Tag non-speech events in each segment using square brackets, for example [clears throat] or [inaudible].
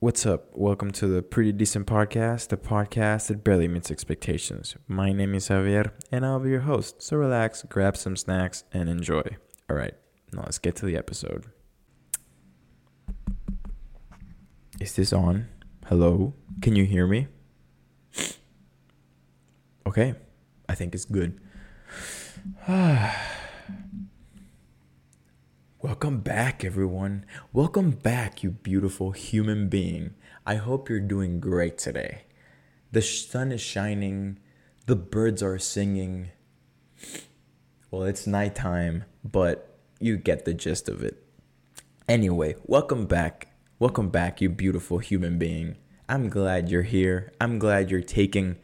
What's up? Welcome to the Pretty Decent Podcast, the podcast that barely meets expectations. My name is Javier, and I'll be your host. So relax, grab some snacks, and enjoy. All right, now let's get to the episode. Is this on? Hello? Can you hear me? Okay, I think it's good. [sighs] [sighs] Welcome back, everyone. Welcome back, you beautiful human being. I hope you're doing great today. The sun is shining, the birds are singing. Well, it's nighttime, but you get the gist of it. Anyway, welcome back. Welcome back, you beautiful human being. I'm glad you're here. I'm glad you're taking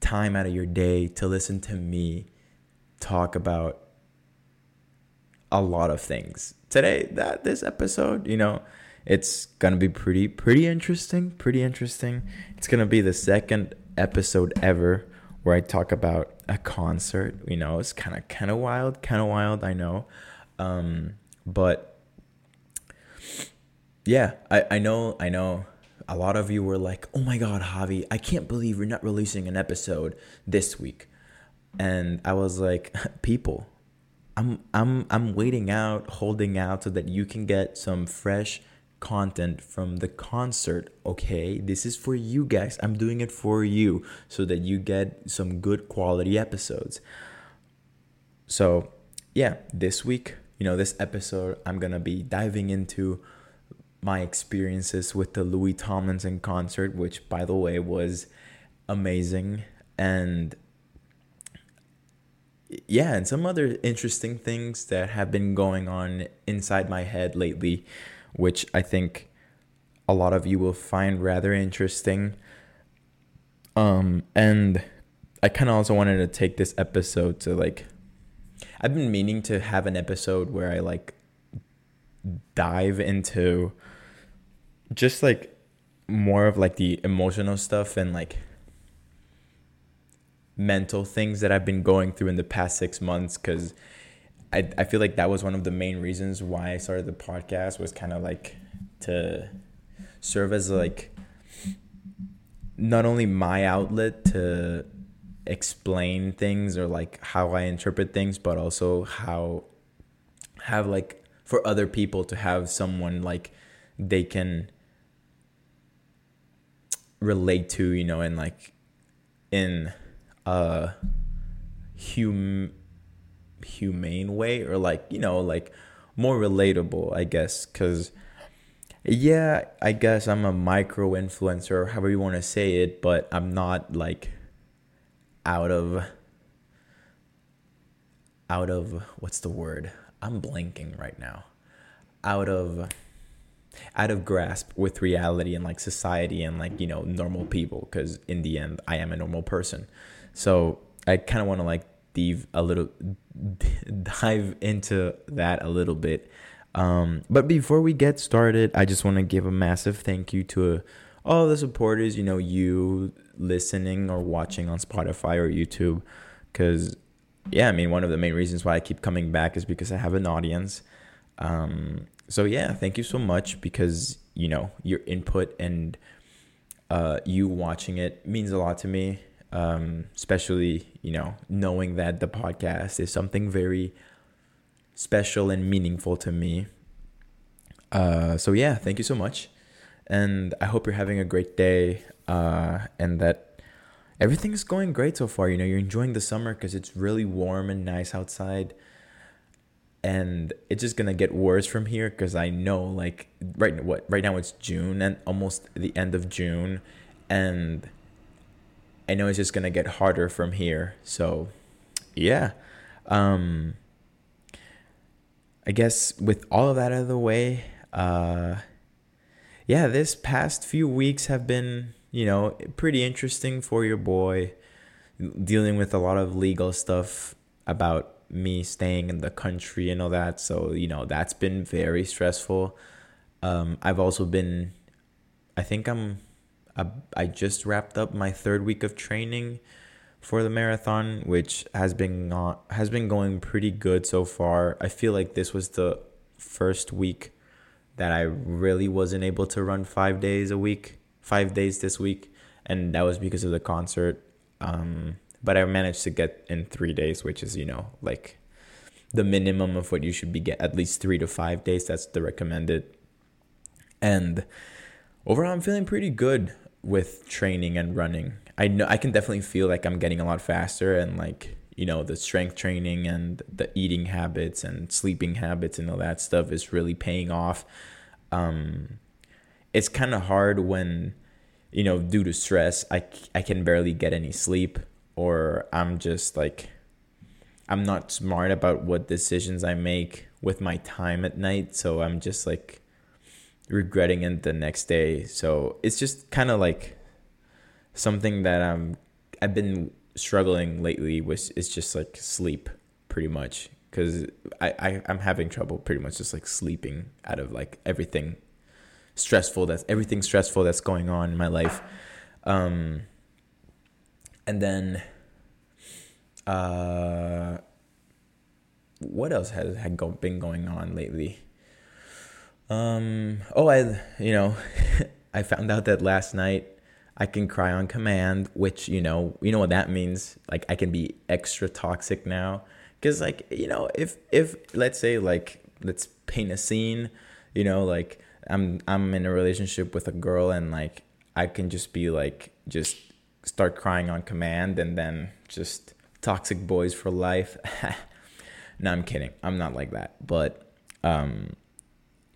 time out of your day to listen to me talk about a lot of things. Today, that this episode, you know, it's gonna be pretty pretty interesting. Pretty interesting. It's gonna be the second episode ever where I talk about a concert. You know, it's kind of kind of wild, kind of wild. I know, um, but yeah, I I know I know. A lot of you were like, "Oh my God, Javi, I can't believe you're not releasing an episode this week," and I was like, [laughs] "People, I'm I'm I'm waiting out, holding out so that you can get some fresh content from the concert, okay? This is for you guys. I'm doing it for you so that you get some good quality episodes. So, yeah, this week, you know, this episode I'm going to be diving into my experiences with the Louis Tomlinson concert, which by the way was amazing and yeah, and some other interesting things that have been going on inside my head lately, which I think a lot of you will find rather interesting. Um, and I kind of also wanted to take this episode to like, I've been meaning to have an episode where I like dive into just like more of like the emotional stuff and like mental things that I've been going through in the past six months because I, I feel like that was one of the main reasons why I started the podcast was kind of like to serve as like not only my outlet to explain things or like how I interpret things, but also how have like for other people to have someone like they can relate to, you know, and like in a hum humane way or like you know like more relatable i guess because yeah i guess i'm a micro influencer however you want to say it but i'm not like out of out of what's the word? I'm blanking right now. Out of out of grasp with reality and like society and like you know normal people because in the end i am a normal person so I kind of want to like dive a little, [laughs] dive into that a little bit. Um, but before we get started, I just want to give a massive thank you to all the supporters. You know, you listening or watching on Spotify or YouTube, because yeah, I mean, one of the main reasons why I keep coming back is because I have an audience. Um, so yeah, thank you so much because you know your input and uh, you watching it means a lot to me um, especially you know knowing that the podcast is something very special and meaningful to me. Uh, so yeah, thank you so much, and I hope you're having a great day, uh, and that everything's going great so far. You know, you're enjoying the summer because it's really warm and nice outside and it's just gonna get worse from here because I know like right what right now it's June and almost the end of June, and I know it's just gonna get harder from here. So, yeah. Um, I guess with all of that out of the way, uh, yeah, this past few weeks have been, you know, pretty interesting for your boy, dealing with a lot of legal stuff about me staying in the country and all that. So, you know, that's been very stressful. Um, I've also been, I think I'm I, just wrapped up my third week of training for the marathon, which has been uh, has been going pretty good so far. I feel like this was the first week that I really wasn't able to run five days a week, five days this week, and that was because of the concert. Um, but I managed to get in three days, which is you know like the minimum of what you should be get at least three to five days. That's the recommended. And overall, I'm feeling pretty good with training and running. I know I can definitely feel like I'm getting a lot faster and like you know the strength training and the eating habits and sleeping habits and all that stuff is really paying off. Um, it's kind of hard when you know due to stress I, I can barely get any sleep or I'm just like I'm not smart about what decisions I make with my time at night so I'm just like regretting it the next day. So it's just kind of like something that I'm I've been struggling lately with is just like sleep pretty much. Because I, I I'm having trouble pretty much just like sleeping out of like everything stressful that's everything stressful that's going on in my life. Um and then uh what else has had been going on lately um oh i you know [laughs] i found out that last night i can cry on command which you know you know what that means like i can be extra toxic now because like you know if if let's say like let's paint a scene you know like i'm i'm in a relationship with a girl and like i can just be like just start crying on command and then just toxic boys for life. [laughs] no, I'm kidding. I'm not like that. But um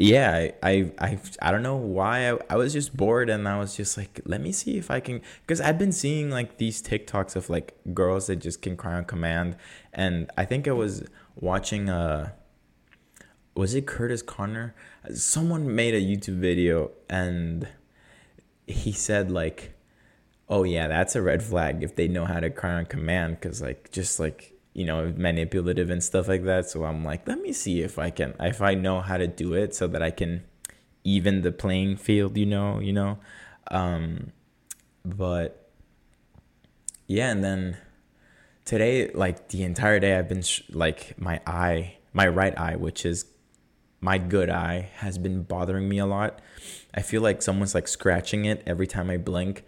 yeah, I, I I don't know why I, I was just bored and I was just like, let me see if I can because I've been seeing like these TikToks of like girls that just can cry on command and I think I was watching uh was it Curtis Connor? Someone made a YouTube video and he said like oh yeah, that's a red flag if they know how to cry on command because like just like you know manipulative and stuff like that. So I'm like, let me see if I can if I know how to do it so that I can even the playing field. You know, you know, um, but yeah, and then today like the entire day I've been sh- like my eye, my right eye, which is my good eye has been bothering me a lot. I feel like someone's like scratching it every time I blink.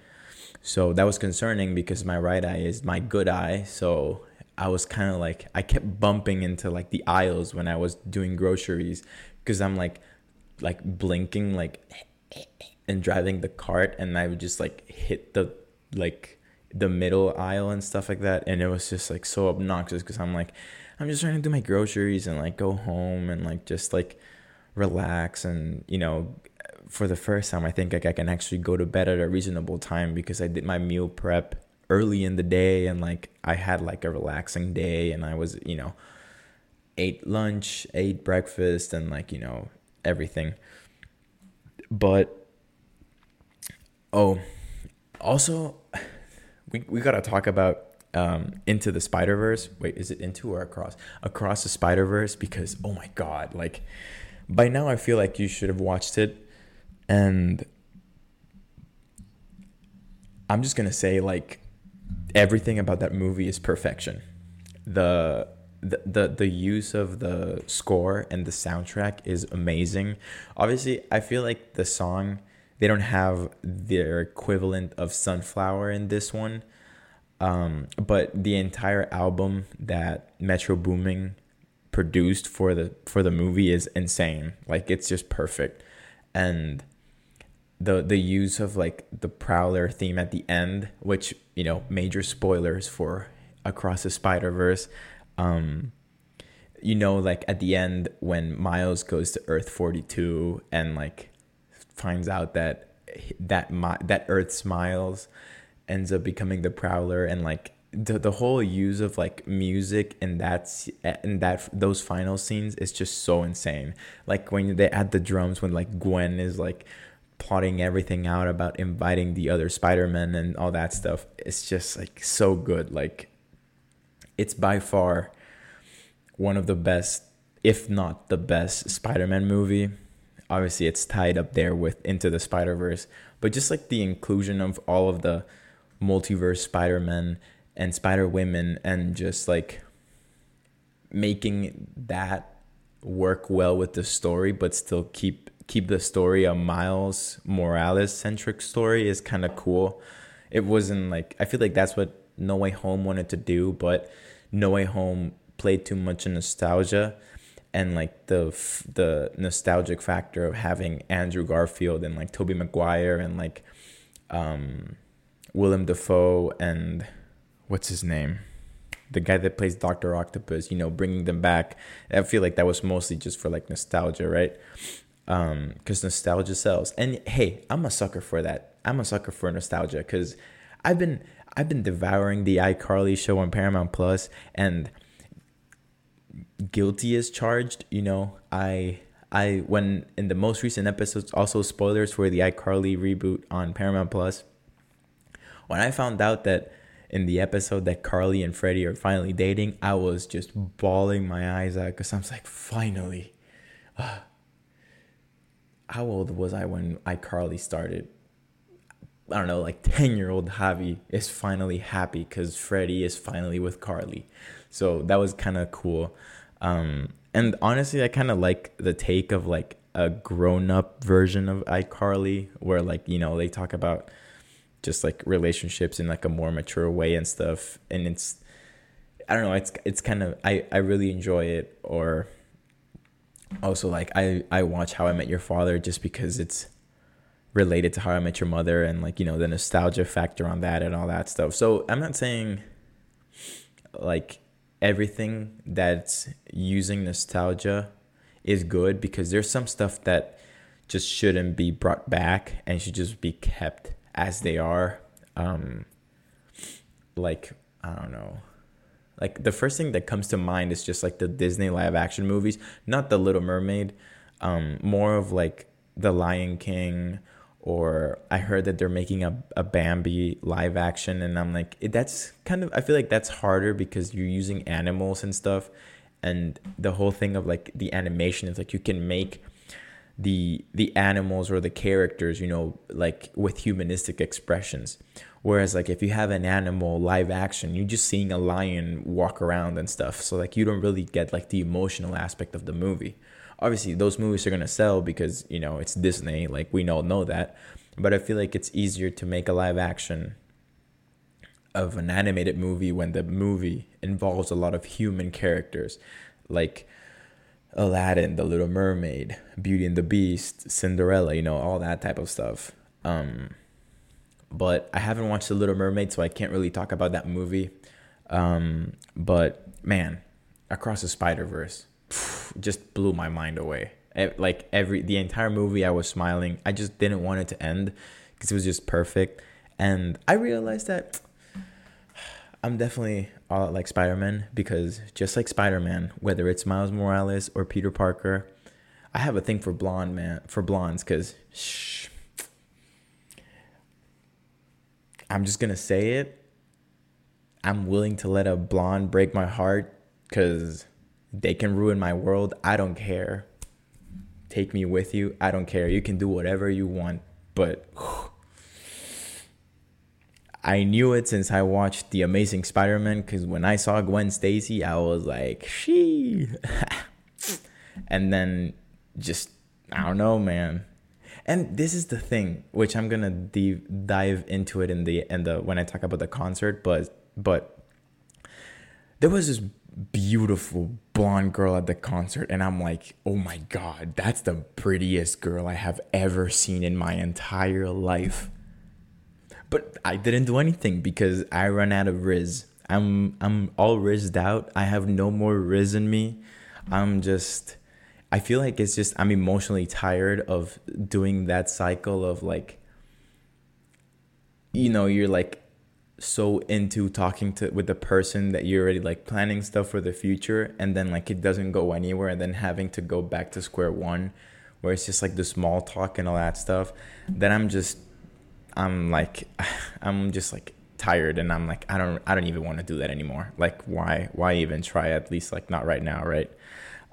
So that was concerning because my right eye is my good eye. So I was kind of like, I kept bumping into like the aisles when I was doing groceries because I'm like, like blinking, like, [sniffs] and driving the cart. And I would just like hit the, like, the middle aisle and stuff like that. And it was just like so obnoxious because I'm like, I'm just trying to do my groceries and like go home and like just like relax and, you know, for the first time, I think like I can actually go to bed at a reasonable time because I did my meal prep early in the day and like I had like a relaxing day and I was, you know, ate lunch, ate breakfast and like, you know, everything. But oh, also [sighs] we we got to talk about um, into the Spider Verse. Wait, is it into or across? Across the Spider Verse because oh my god, like by now I feel like you should have watched it and I'm just gonna say like everything about that movie is perfection. The the, the the use of the score and the soundtrack is amazing. Obviously, I feel like the song they don't have their equivalent of Sunflower in this one. Um, but the entire album that Metro Boomin produced for the for the movie is insane. Like it's just perfect. And the the use of like the prowler theme at the end which you know major spoilers for across the spider verse um you know like at the end when miles goes to earth 42 and like finds out that that that earth's miles ends up becoming the prowler and like the, the whole use of like music and that's and that those final scenes is just so insane. Like when they add the drums when like gwen is like plotting everything out about inviting the other Spider-Man and all that stuff. It's just like so good. Like it's by far one of the best, if not the best Spider-Man movie. Obviously, it's tied up there with Into the Spider-Verse, but just like the inclusion of all of the multiverse Spider-Man and Spider-Women and just like making that work well with the story but still keep keep the story a Miles Morales centric story is kind of cool. It wasn't like I feel like that's what No Way Home wanted to do, but No Way Home played too much in nostalgia and like the the nostalgic factor of having Andrew Garfield and like Tobey Maguire and like um Willem Dafoe and what's his name? The guy that plays Doctor Octopus, you know, bringing them back. I feel like that was mostly just for like nostalgia, right? Um, because nostalgia sells. And hey, I'm a sucker for that. I'm a sucker for nostalgia because I've been I've been devouring the iCarly show on Paramount Plus, and guilty as charged. You know, I I when in the most recent episodes, also spoilers for the iCarly reboot on Paramount Plus when I found out that in the episode that Carly and Freddie are finally dating, I was just bawling my eyes out because I was like, finally. How old was I when iCarly started? I don't know, like 10 year old Javi is finally happy because Freddie is finally with Carly. So that was kind of cool. Um, and honestly, I kind of like the take of like a grown up version of iCarly where, like, you know, they talk about just like relationships in like a more mature way and stuff and it's i don't know it's it's kind of i i really enjoy it or also like i i watch how i met your father just because it's related to how i met your mother and like you know the nostalgia factor on that and all that stuff so i'm not saying like everything that's using nostalgia is good because there's some stuff that just shouldn't be brought back and should just be kept as they are. Um, like I don't know. Like the first thing that comes to mind is just like the Disney live action movies, not the Little Mermaid. Um, more of like the Lion King, or I heard that they're making a, a Bambi live action, and I'm like, that's kind of I feel like that's harder because you're using animals and stuff, and the whole thing of like the animation is like you can make the the animals or the characters you know like with humanistic expressions whereas like if you have an animal live action you're just seeing a lion walk around and stuff. So like you don't really get like the emotional aspect of the movie. Obviously those movies are to sell because you know it's disney. Like we all know that. But i feel like it's easier to make a live action of an animated movie when the movie involves a lot of human characters like Aladdin, The Little Mermaid, Beauty and the Beast, Cinderella, you know, all that type of stuff. Um, but I haven't watched The Little Mermaid, so I can't really talk about that movie. Um, but man, Across the Spider Verse just blew my mind away. Like every the entire movie, I was smiling. I just didn't want it to end because it was just perfect. And I realized that [sighs] I'm definitely all like Spider Man because just like Spider Man, whether it's Miles Morales or Peter Parker, I have a thing for blonde man for blondes because shh. I'm just gonna say it. I'm willing to let a blonde break my heart because they can ruin my world. I don't care. Take me with you. I don't care. You can do whatever you want, but. [sighs] I knew it since I watched The Amazing Spider-Man because when I saw Gwen Stacy, I was like, she. [laughs] and then just, I don't know, man. And this is the thing, which I'm gonna deep dive into it in the in the when I talk about the concert, but but there was this beautiful blonde girl at the concert, and I'm like, oh my god, that's the prettiest girl I have ever seen in my entire life but I didn't do anything because I ran out of rizz. I'm I'm all rizzed out. I have no more rizz in me. I'm just I feel like it's just I'm emotionally tired of doing that cycle of like you know, you're like so into talking to with the person that you're already like planning stuff for the future and then like it doesn't go anywhere and then having to go back to square one where it's just like the small talk and all that stuff then i'm just I'm like [laughs] I'm just like tired and I'm like I don't I don't even want to do that anymore. Like why why even try at least like not right now, right?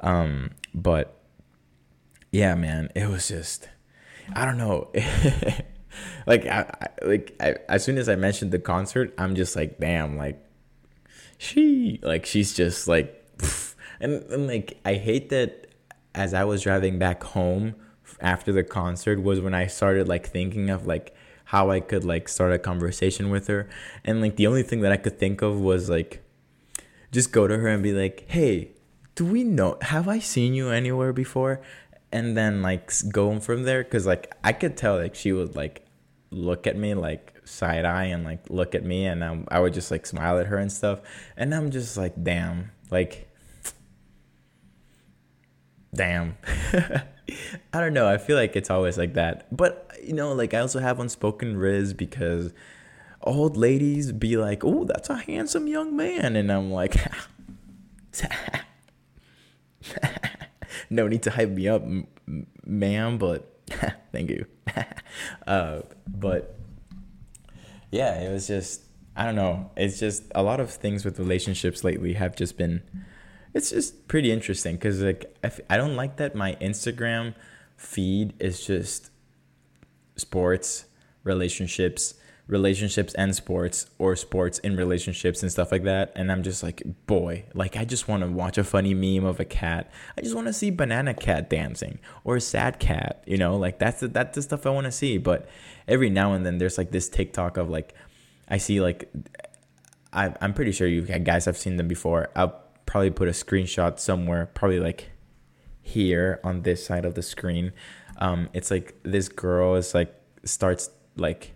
Um but yeah, man, it was just I don't know. [laughs] like I, I like I, as soon as I mentioned the concert, I'm just like damn, like she like she's just like and, and like I hate that as I was driving back home after the concert was when I started like thinking of like how I could like start a conversation with her. And like the only thing that I could think of was like just go to her and be like, "Hey, do we know have I seen you anywhere before?" And then like going from there cuz like I could tell like she would like look at me like side eye and like look at me and um, I would just like smile at her and stuff. And I'm just like, "Damn." Like damn. [laughs] I don't know. I feel like it's always like that. But you know, like I also have unspoken rizz because old ladies be like, "Oh, that's a handsome young man," and I'm like, [laughs] [laughs] "No need to hype me up, ma'am," but [laughs] thank you. [laughs] uh, but yeah, it was just I don't know. It's just a lot of things with relationships lately have just been it's just pretty interesting because like I f- I don't like that my Instagram feed is just sports, relationships, relationships and sports, or sports in relationships and stuff like that. And I'm just like, boy, like I just want to watch a funny meme of a cat. I just want to see banana cat dancing or a sad cat. You know, like that's the, that's the stuff I want to see. But every now and then there's like this TikTok of like I see like I I'm pretty sure you guys have seen them before. I'll probably put a screenshot somewhere, probably like here on this side of the screen. Um, it's like this girl is like starts like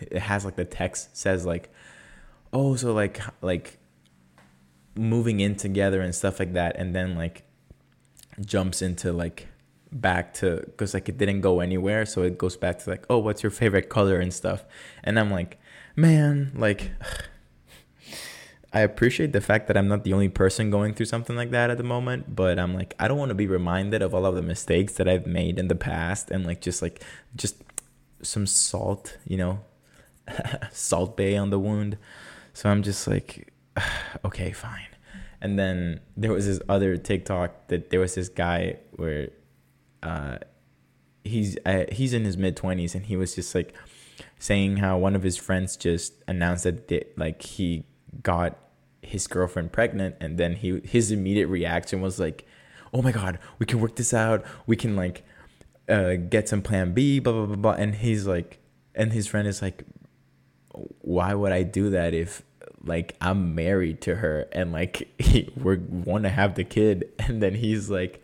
it has like the text says like oh so like like moving in together and stuff like that and then like jumps into like back to because like it didn't go anywhere so it goes back to like oh what's your favorite color and stuff? And i'm like man like [sighs] I appreciate the fact that I'm not the only person going through something like that at the moment, but I'm like I don't want to be reminded of all of the mistakes that I've made in the past and like just like just some salt, you know, [laughs] Salt Bae on the wound. So I'm just like [sighs] okay, fine. And then there was this other TikTok that there was this guy where uh he's uh, he's in his mid 20s and he was just like saying how one of his friends just announced that they, like he got his girlfriend pregnant and then he his immediate reaction was like oh my god we can work this out we can like uh, get some plan b blah blah blah blah and he's like and his friend is like why would i do that if like i'm married to her and like [laughs] we're want to have the kid? And then he's like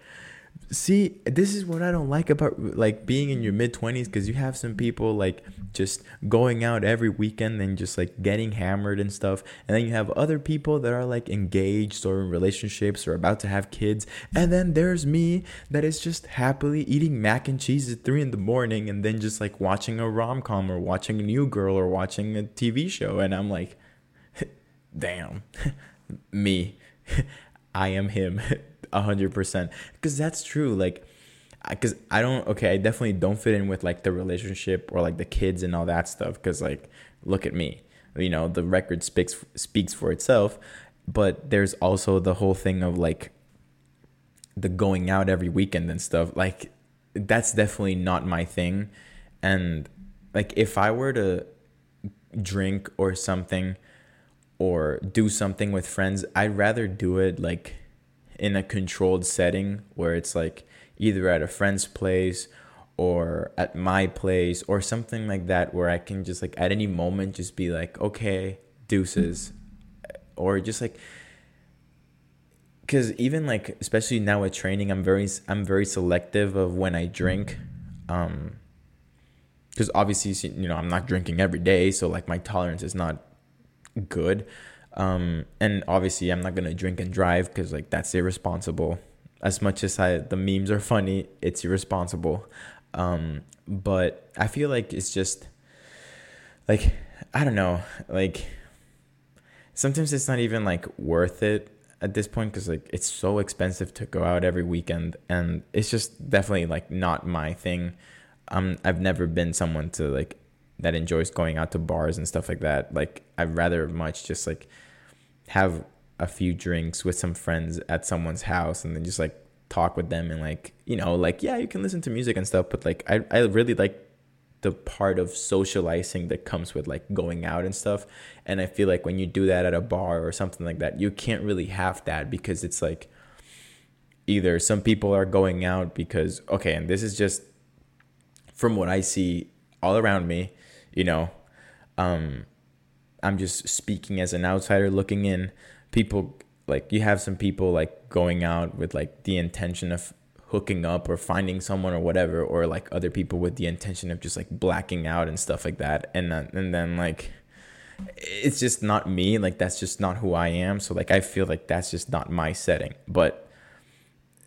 see this is what i don't like about like being in your mid 20s because you have some people like just going out every weekend and just like getting hammered and stuff. And then you have other people that are like engaged or in relationships or about to have kids. And then there's me that is just happily eating mac and cheese at three in the morning and then just like watching a rom-com or watching a new girl or watching a tv show. And i'm like [laughs] damn [laughs] me [laughs] i am him a hundred percent. Because that's true like because I, I don't okay i definitely don't fit in with like the relationship or like the kids and all that stuff because like look at me. You know the record speaks speaks for itself but there's also the whole thing of like the going out every weekend and stuff like that's definitely not my thing. And like if i were to drink or something or do something with friends i'd rather do it like in a controlled setting where it's like either at a friend's place or at my place or something like that where I can just like at any moment just be like, okay, deuces. Or just like because even like especially now with training i'm very i'm very selective of when i drink um because obviously you know i'm not drinking every day so like my tolerance is not good um, and obviously, I'm not gonna drink and drive because like that's irresponsible. As much as I the memes are funny, it's irresponsible. Um, but I feel like it's just like I don't know, like sometimes it's not even like worth it at this point because like it's so expensive to go out every weekend, and it's just definitely like not my thing. Um, I've never been someone to like that enjoys going out to bars and stuff like that. Like I'd rather much just like have a few drinks with some friends at someone's house and then just like talk with them and like you know like yeah you can listen to music and stuff but like I, I really like the part of socializing that comes with like going out and stuff and i feel like when you do that at a bar or something like that you can't really have that because it's like either some people are going out because okay, and this is just from what I see all around me, you know, um, I'm just speaking as an outsider looking in. People like you have some people like going out with like the intention of hooking up or finding someone or whatever, or like other people with the intention of just like blacking out and stuff like that, and then, and then like it's just not me. Like that's just not who I am. So like I feel like that's just not my setting, but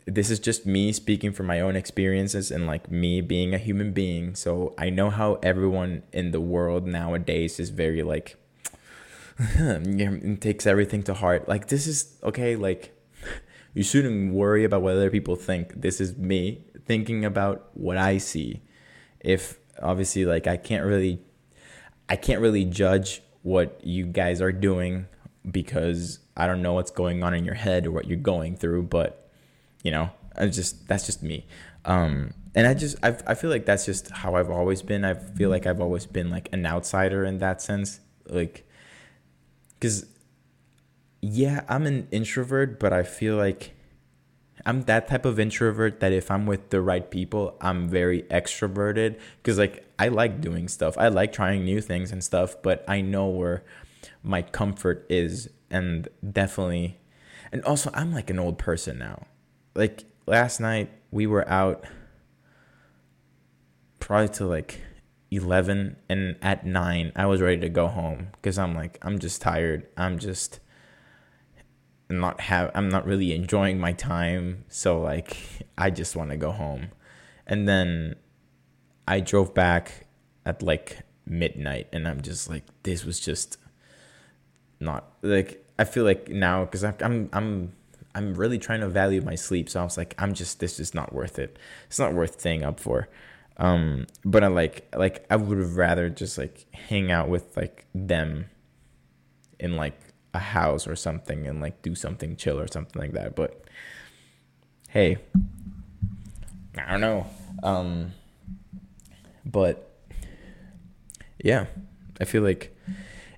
this is just me speaking from my own experiences and like me being a human being. So I know how everyone in the world nowadays is very like [laughs] takes everything to heart. Like this is okay, like you shouldn't worry about what other people think. This is me thinking about what I see. If obviously like I can't really I can't really judge what you guys are doing because I don't know what's going on in your head or what you're going through, but you know? I just that's just me. Um and i just I, I feel like that's just how i've always been. I feel like i've always been like an outsider in that sense like because yeah i'm an introvert but i feel like i'm that type of introvert that if i'm with the right people i'm very extroverted. Because like i like doing stuff. I like trying new things and stuff but i know where my comfort is and definitely and also i'm like an old person now like last night we were out probably to like 11 and at 9 I was ready to go home cuz I'm like I'm just tired. I'm just not have I'm not really enjoying my time, so like I just want to go home. And then I drove back at like midnight and I'm just like this was just not like I feel like now cuz I'm I'm I'm really trying to value my sleep. So I was like, I'm just this is not worth it. It's not worth staying up for. Um, but I like like I would have rather just like hang out with like them in like a house or something and like do something chill or something like that. But hey, I don't know. Um, but yeah, I feel like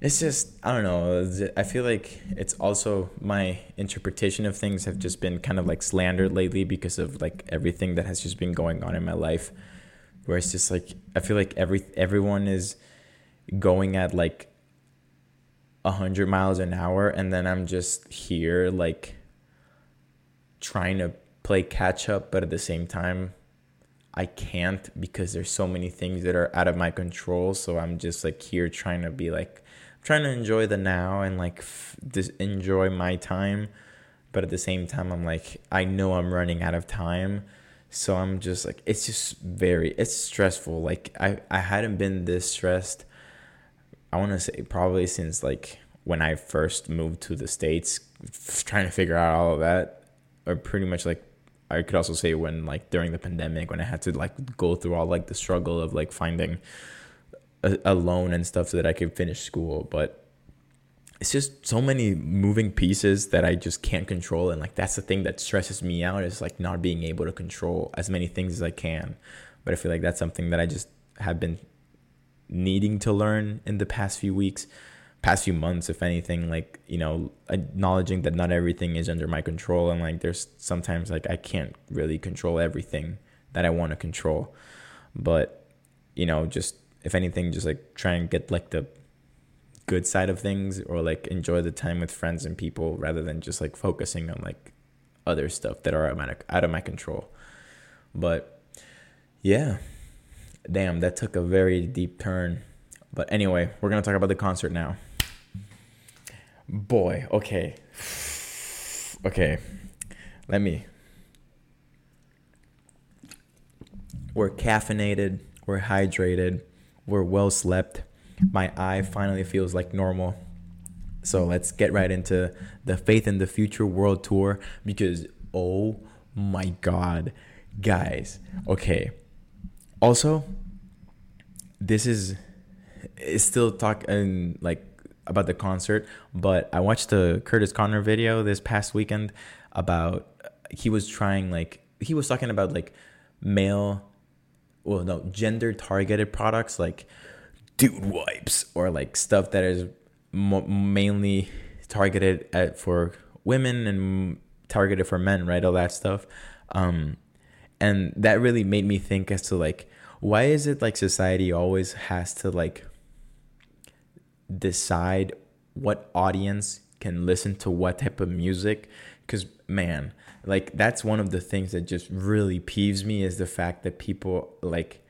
it's just I don't know. I feel like it's also my interpretation of things have just been kind of like slandered lately because of like everything that has just been going on in my life. Where it's just like I feel like every everyone is going at like hundred miles an hour, and then I'm just here like trying to play catch up, but at the same time I can't because there's so many things that are out of my control. So I'm just like here trying to be like trying to enjoy the now and like f- just enjoy my time but at the same time i'm like i know i'm running out of time. So i'm just like it's just very it's stressful. Like i i hadn't been this stressed i want to say probably since like when i first moved to the states f- trying to figure out all of that or pretty much like i could also say when like during the pandemic when i had to like go through all like the struggle of like finding a, a loan and stuff so that I could finish school. But it's just so many moving pieces that I just can't control. And like that's the thing that stresses me out is like not being able to control as many things as I can. But I feel like that's something that I just have been needing to learn in the past few weeks, past few months, if anything. Like, you know, acknowledging that not everything is under my control. And like there's sometimes like I can't really control everything that I want to control. But, you know, just if anything, just like try and get like the good side of things or like enjoy the time with friends and people rather than just like focusing on like other stuff that are out of my, out of my control. But yeah, damn, that took a very deep turn. But anyway, we're gonna talk about the concert now. Boy, okay. Okay. Let me. We're caffeinated, we're hydrated, we're well slept. My eye finally feels like normal. So let's get right into the Faith in the Future World Tour because oh my god, guys. Okay. Also, this is it's still talking like about the concert, but I watched the Curtis Connor video this past weekend about he was trying like he was talking about like male well no gender targeted products like dude wipes or like stuff that is mainly targeted at for women and targeted for men, right? All that stuff. Um, and that really made me think as to like why is it like society always has to like decide what audience can listen to what type of music because man like that's one of the things that just really peeves me is the fact that people like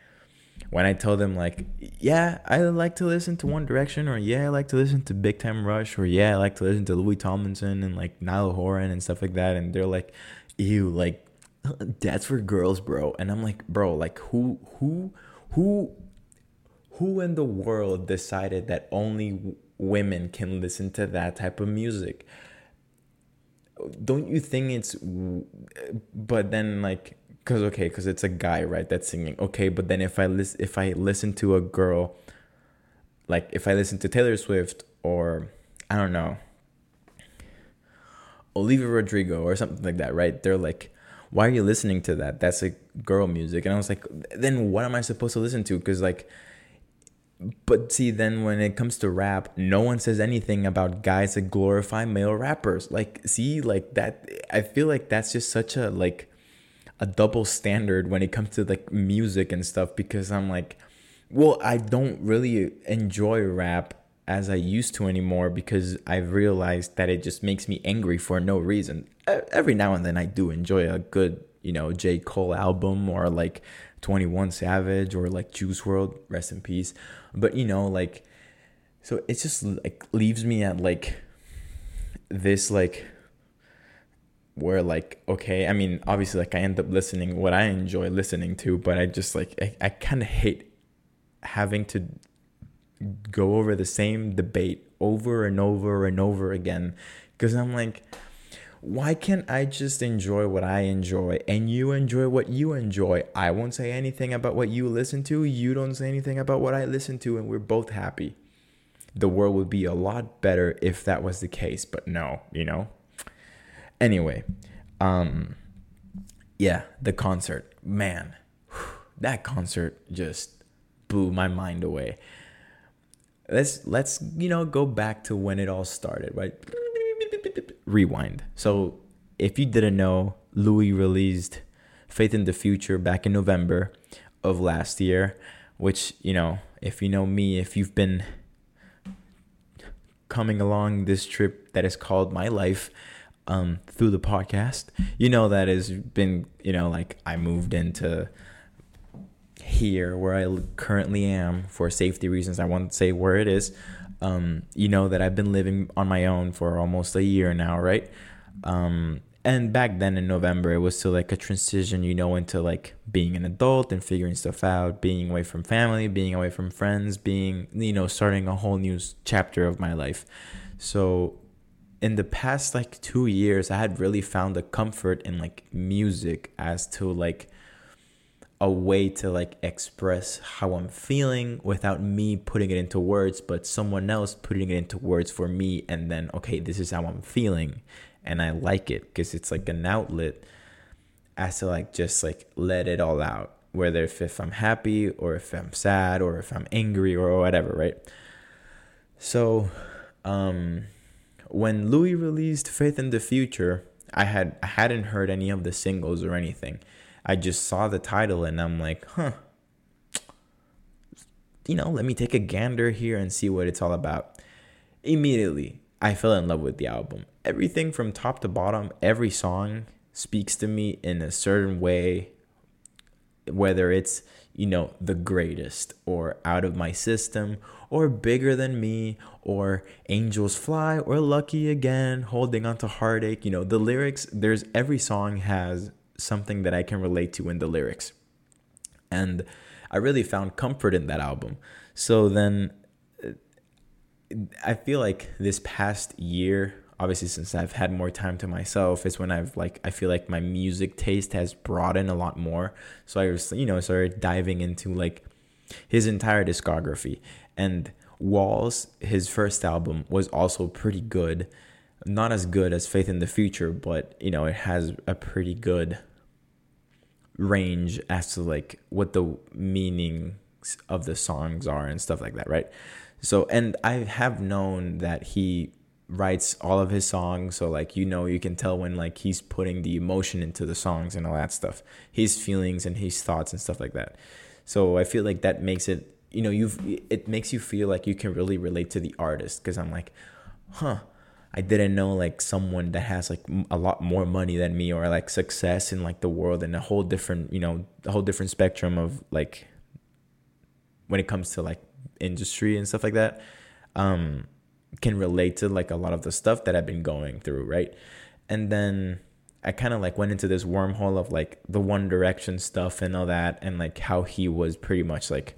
when I tell them like, yeah, I like to listen to One Direction, or yeah, I like to listen to Big Time Rush, or yeah, I like to listen to Louis Tomlinson and like Niall Horan and stuff like that, and they're like, ew, like [laughs] that's for girls, bro. And I'm like, bro, like who, who, who, who in the world decided that only women can listen to that type of music? Don't you think it's, but then like because okay because it's a guy right that's singing. Okay but then if i listen if i listen to a girl like if i listen to taylor swift or i don't know olivia rodrigo or something like that right they're like why are you listening to that? That's like girl music. And i was like then what am i supposed to listen to? Because like but see then when it comes to rap no one says anything about guys that glorify male rappers like see like that i feel like that's just such a like a double standard when it comes to like music and stuff because I'm like, well, I don't really enjoy rap as I used to anymore because I've realized that it just makes me angry for no reason. Every now and then I do enjoy a good, you know, J. Cole album or like 21 Savage or like Juice WRLD, rest in peace. But you know, like so it just like leaves me at like this like where like okay i mean obviously like i end up listening what i enjoy listening to but i just like i, I kind of hate having to go over the same debate over and over and over again. Because i'm like why can't i just enjoy what i enjoy and you enjoy what you enjoy? I won't say anything about what you listen to. You don't say anything about what i listen to and we're both happy. The world would be a lot better if that was the case but no you know? Anyway, um, yeah, the concert, man, [sighs] that concert just blew my mind away. Let's let's you know go back to when it all started, right? Rewind. So, if you didn't know, Louis released Faith in the Future back in November of last year, which, you know, if you know me, if you've been coming along this trip that is called my life, um, through the podcast. You know that has been, you know, like I moved into here where I currently am for safety reasons. I won't say where it is. Um, you know that I've been living on my own for almost a year now, right? Um, and back then in November, it was still like a transition, you know, into like being an adult and figuring stuff out, being away from family, being away from friends, being, you know, starting a whole new chapter of my life. So in the past like two years, I had really found a comfort in like music as to like a way to like express how I'm feeling without me putting it into words, but someone else putting it into words for me. And then, okay, this is how I'm feeling. And I like it because it's like an outlet as to like just like let it all out, whether if, if I'm happy or if I'm sad or if I'm angry or whatever, right? So, um, when Louis released Faith in the Future, I had I hadn't heard any of the singles or anything. I just saw the title and I'm like, huh. You know, let me take a gander here and see what it's all about. Immediately, I fell in love with the album. Everything from top to bottom, every song speaks to me in a certain way, whether it's, you know, the greatest or out of my system or bigger than me or angels fly or lucky again holding on to heartache you know the lyrics there's every song has something that i can relate to in the lyrics. And i really found comfort in that album. So then uh, i feel like this past year obviously since i've had more time to myself is when i've like i feel like my music taste has broadened a lot more. So i was you know started diving into like his entire discography. And Walls, his first album, was also pretty good. Not as good as Faith in the Future, but you know, it has a pretty good range as to like what the meanings of the songs are and stuff like that, right? So, and I have known that he writes all of his songs so like you know you can tell when like he's putting the emotion into the songs and all that stuff his feelings and his thoughts and stuff like that so i feel like that makes it you know you've it makes you feel like you can really relate to the artist because i'm like huh i didn't know like someone that has like a lot more money than me or like success in like the world and a whole different you know a whole different spectrum of like when it comes to like industry and stuff like that um can relate to like a lot of the stuff that I've been going through, right? And then I kind of like went into this wormhole of like the One Direction stuff and all that, and like how he was pretty much like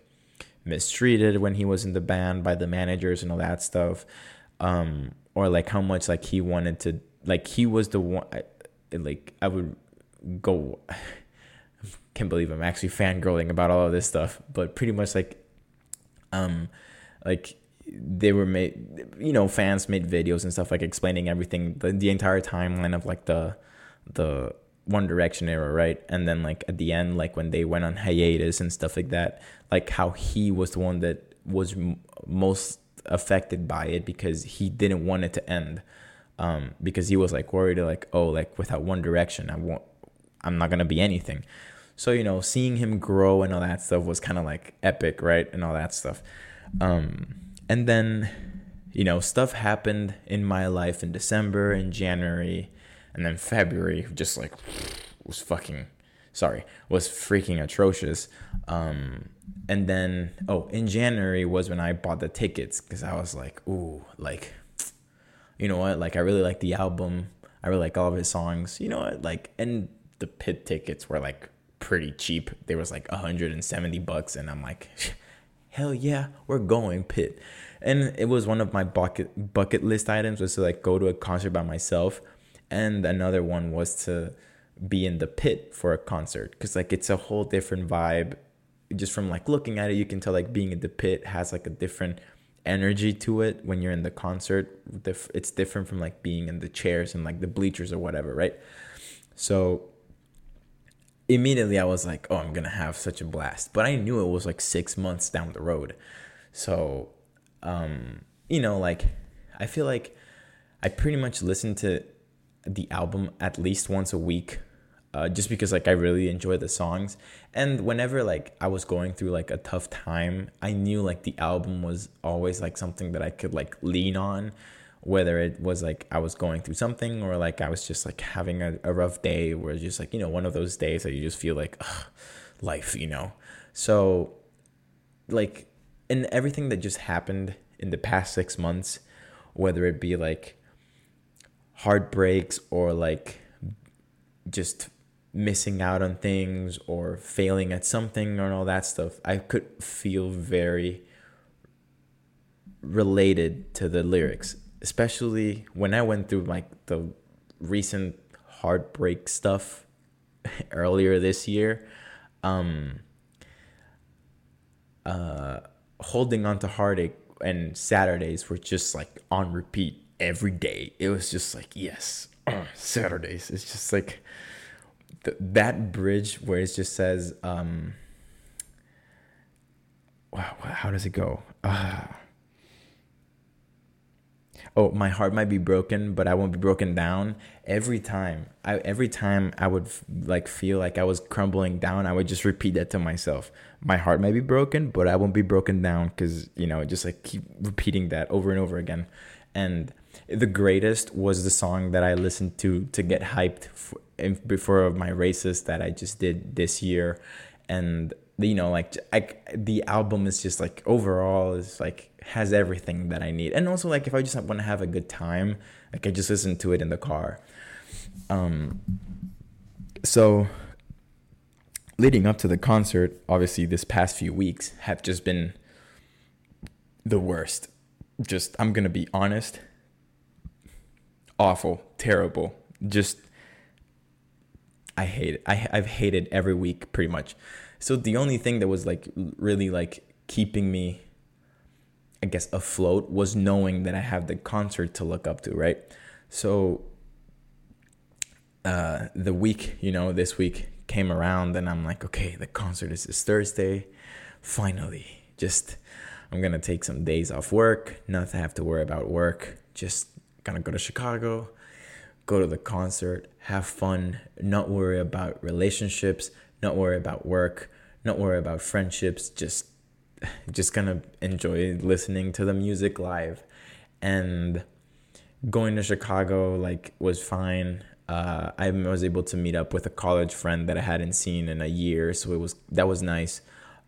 mistreated when he was in the band by the managers and all that stuff, um, or like how much like he wanted to like he was the one like I would go. [laughs] can't believe I'm actually fangirling about all of this stuff, but pretty much like, um, like they were made you know fans made videos and stuff like explaining everything the, the entire timeline of like the the one direction era right and then like at the end like when they went on hiatus and stuff like that like how he was the one that was m- most affected by it because he didn't want it to end. Um because he was like worried like oh like without one direction i won't i'm not gonna be anything. So you know seeing him grow and all that stuff was kind of like epic right and all that stuff. Um and then, you know, stuff happened in my life in December and January, and then February just like was fucking sorry was freaking atrocious. Um, and then oh, in January was when I bought the tickets because I was like, ooh, like, you know what? Like I really like the album. I really like all of his songs. You know what? Like, and the pit tickets were like pretty cheap. There was like 170 bucks, and I'm like [laughs] hell yeah, we're going pit. And it was one of my bucket bucket list items was to like go to a concert by myself. And another one was to be in the pit for a concert because like it's a whole different vibe. Just from like looking at it, you can tell like being in the pit has like a different energy to it when you're in the concert. It's different from like being in the chairs and like the bleachers or whatever, right? So immediately I was like, oh, I'm gonna have such a blast. But I knew it was like six months down the road. So, um, you know, like I feel like I pretty much listen to the album at least once a week. Uh, just because like I really enjoy the songs and whenever like I was going through like a tough time I knew like the album was always like something that I could like lean on whether it was like I was going through something or like I was just like having a, a rough day where just like, you know, one of those days that you just feel like, life, you know? So, like, in everything that just happened in the past six months, whether it be like heartbreaks or like just missing out on things or failing at something or all that stuff, I could feel very related to the lyrics especially when I went through like the recent heartbreak stuff [laughs] earlier this year, um, uh, holding on to heartache and Saturdays were just like on repeat every day. It was just like, yes, [clears throat] Saturdays. It's just like th- that bridge where it just says, um, wow, how does it go? Uh, oh my heart might be broken but i won't be broken down. Every time i every time i would like feel like i was crumbling down i would just repeat that to myself. My heart might be broken but i won't be broken down because you know just like keep repeating that over and over again. And the greatest was the song that i listened to to get hyped for, before my races that i just did this year and you know like I, the album is just like overall is like has everything that I need. And also like if I just want to have a good time, like I just listen to it in the car. Um so leading up to the concert, obviously this past few weeks have just been the worst. Just I'm to be honest. Awful, terrible. Just I hate it. I I've hated every week pretty much. So the only thing that was like really like keeping me I guess afloat was knowing that I have the concert to look up to, right? So uh, the week, you know, this week came around and I'm like, okay, the concert is this Thursday. Finally, just I'm gonna take some days off work, not to have to worry about work, just gonna go to Chicago, go to the concert, have fun, not worry about relationships, not worry about work, not worry about friendships, just [laughs] just gonna enjoy listening to the music live. And going to Chicago like was fine. Uh, I was able to meet up with a college friend that I hadn't seen in a year, so it was that was nice.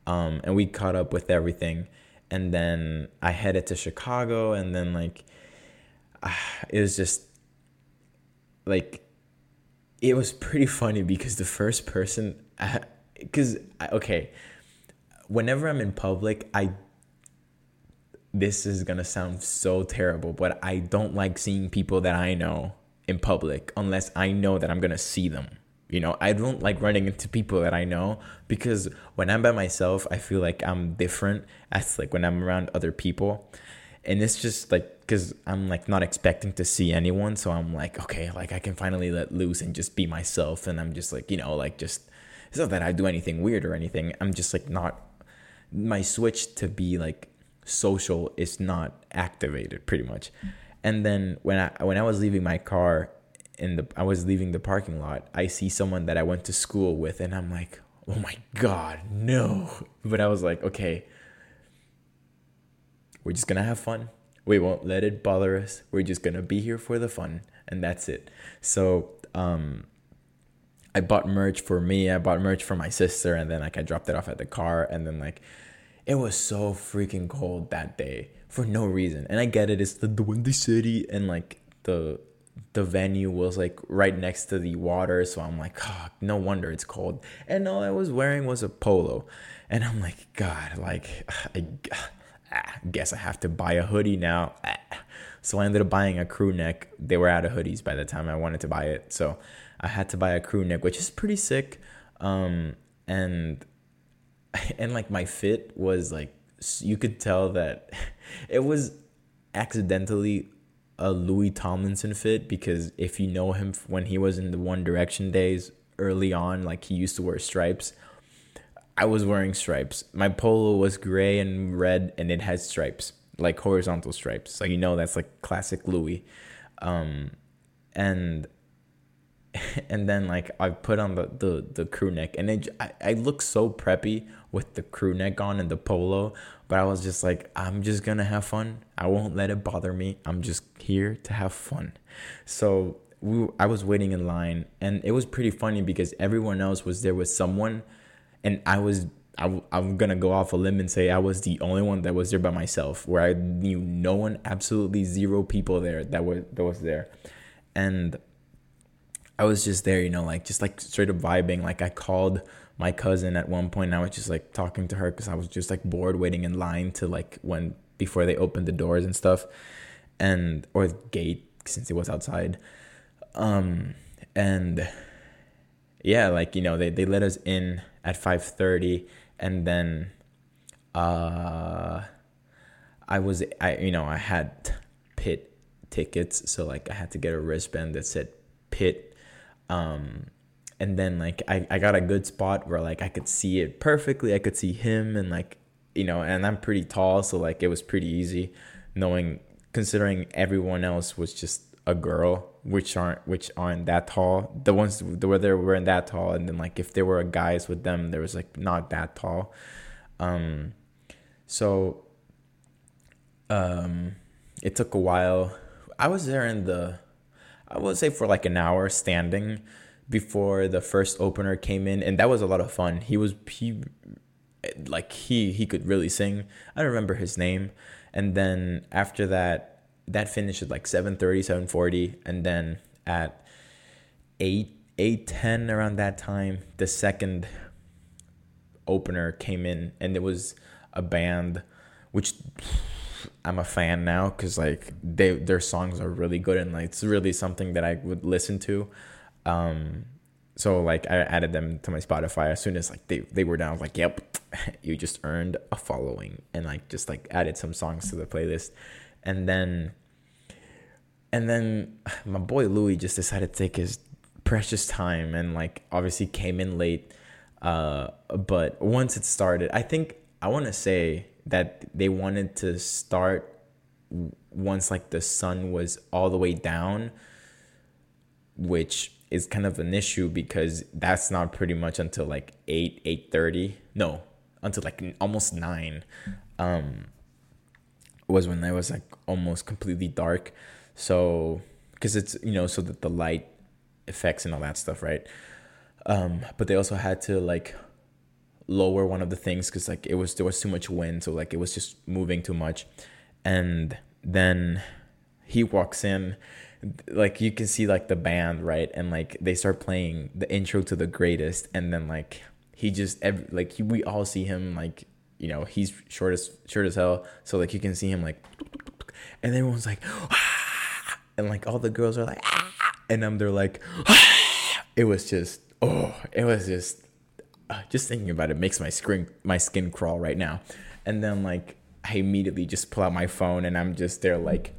Um, and we caught up with everything, and then I headed to Chicago, and then like [sighs] it was just like it was pretty funny because the first person, because okay, whenever I'm in public, I this is gonna sound so terrible, but I don't like seeing people that I know in public unless I know that I'm gonna see them. You know, I don't like running into people that I know because when I'm by myself, I feel like I'm different as like when I'm around other people. And it's just like because I'm like not expecting to see anyone, so I'm like, okay, like I can finally let loose and just be myself. And I'm just like, you know, like just it's not that I do anything weird or anything. I'm just like not my switch to be like social is not activated pretty much. And then when I when I was leaving my car in the I was leaving the parking lot, I see someone that I went to school with and I'm like, "Oh my god, no." But I was like, "Okay, we're just going to have fun. We won't let it bother us. We're just to be here for the fun." And that's it. So, um I bought merch for me, I bought merch for my sister and then like I dropped it off at the car and then like it was so freaking cold that day for no reason. And I get it, it's the, the windy city and like the the venue was like right next to the water, so I'm like, oh, no wonder it's cold. And all I was wearing was a polo. And I'm like, God, like I, I guess I have to buy a hoodie now. So I ended up buying a crew neck. They were out of hoodies by the time I wanted to buy it. So I had to buy a crew neck, which is pretty sick. Um, and [laughs] and like my fit was like you could tell that [laughs] it was accidentally a Louis Tomlinson fit because if you know him when he was in the One Direction days early on, like he used to wear stripes. I was wearing stripes. My polo was gray and red and it had stripes, like horizontal stripes. So you know that's like classic Louis. Um, and [laughs] and then like I put on the the, the crew neck and it I, I look so preppy with the crew neck on and the polo but I was just like I'm just gonna have fun I won't let it bother me I'm just here to have fun so we I was waiting in line and it was pretty funny because everyone else was there with someone and I was I, I'm gonna go off a limb and say I was the only one that was there by myself where I knew no one absolutely zero people there that were that was there and I was just there, you know, like just like straight up vibing. Like I called my cousin at one point. And I was just like talking to her because I was just like bored waiting in line to like when before they opened the doors and stuff, and or gate since it was outside. Um, and yeah, like you know they they let us in at five thirty, and then uh, I was I you know I had pit tickets, so like I had to get a wristband that said pit um, and then like I, I got a good spot where like I could see it perfectly. I could see him and like you know, and I'm pretty tall, so like it was pretty easy knowing considering everyone else was just a girl, which aren't which aren't that tall. The ones where they weren't that tall, and then like if there were guys with them, there was like not that tall. Um, so um, it took a while. I was there in the I would say for like an hour standing before the first opener came in, and that was a lot of fun. He was he like he he could really sing. I don't remember his name, and then after that, that finished at like 7.30, 7.40, and then at eight eight ten around that time, the second opener came in, and it was a band, which I'm a fan now because like they their songs are really good and like it's really something that I would listen to. Um, so like I added them to my Spotify as soon as like they they were down. I was like, yep, [laughs] you just earned a following, and like just like added some songs to the playlist, and then and then my boy Louis just decided to take his precious time and like obviously came in late. Uh, but once it started, I think I want to say that they wanted to start once like the sun was all the way down, which is kind of an issue because that's not pretty much until like 8 8:30 no until like almost 9 um was when it was like almost completely dark. So because it's you know so that the light effects and all that stuff right? Um but they also had to like lower one of the things because like it was there was too much wind so like it was just moving too much. And then he walks in like you can see like the band right? And like they start playing the intro to the greatest and then like he just every, like he, we all see him like you know he's short as short as hell so like you can see him like and everyone's like ah! and like all the girls are like ah! and um they're like ah! it was just oh it was just uh, just thinking about it makes my skin my skin crawl right now and then like I immediately just pull out my phone and I'm just there like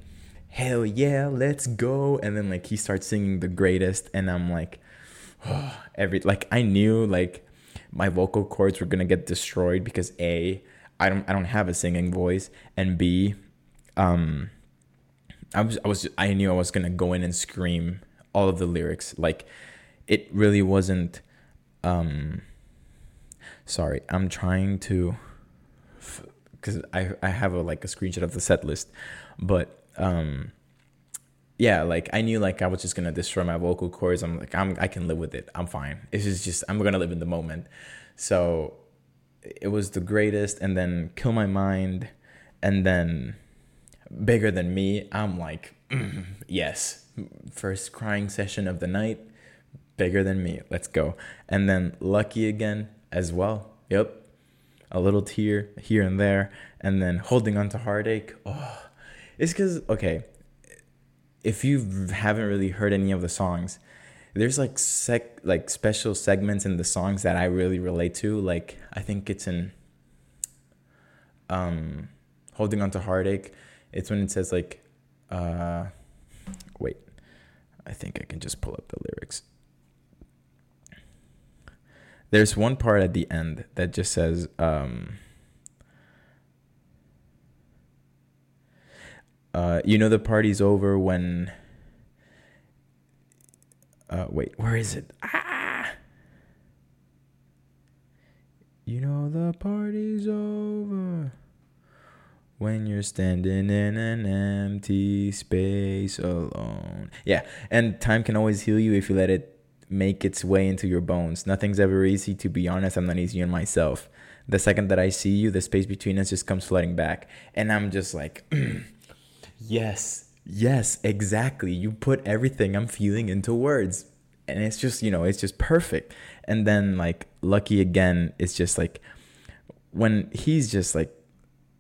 hell yeah, let's go. And then like he starts singing the greatest, and I'm like, oh, [sighs] every like I knew like my vocal cords were gonna get destroyed because a I don't I don't have a singing voice, and b um I was I was I knew I was gonna go in and scream all of the lyrics. Like it really wasn't um sorry i'm trying to because I, I have a like a screenshot of the set list but um yeah like i knew like i was just gonna destroy my vocal cords. I'm like i'm i can live with it. I'm fine. It's just, just i'm gonna live in the moment. So it was the greatest. And then kill my mind. And then bigger than me. I'm like mm, [clears throat] yes. First crying session of the night. Bigger than me. Let's go. And then lucky again as well. Yep a little tear here and there. And then holding on to heartache. Oh it's because okay, if you haven't really heard any of the songs, there's like sec like special segments in the songs that I really relate to. Like I think it's in um holding on to heartache. It's when it says like uh wait. I think I can just pull up the lyrics. There's one part at the end that just says um Uh, you know the party's over when. Uh, wait, where is it? Ah! You know the party's over when you're standing in an empty space alone. Yeah, and time can always heal you if you let it make its way into your bones. Nothing's ever easy, to be honest. I'm not easy on myself. The second that I see you, the space between us just comes flooding back. And I'm just like, [clears throat] Yes, yes, exactly. You put everything I'm feeling into words. And it's just, you know, it's just perfect. And then, like, Lucky again, it's just like when he's just like,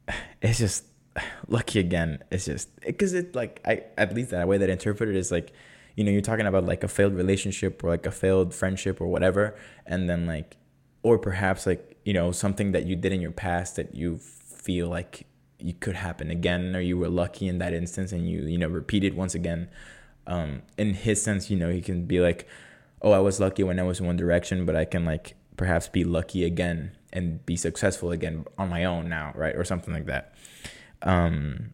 [sighs] it's just [sighs] lucky again. It's just because it, like, I, at least that way that I interpret it is like, you know, you're talking about like a failed relationship or like a failed friendship or whatever. And then, like, or perhaps like, you know, something that you did in your past that you feel like you could happen again or you were lucky in that instance and you you know repeat it once again. Um in his sense you know he can be like oh i was lucky when i was in one direction but i can like perhaps be lucky again and be successful again on my own now right or something like that. Um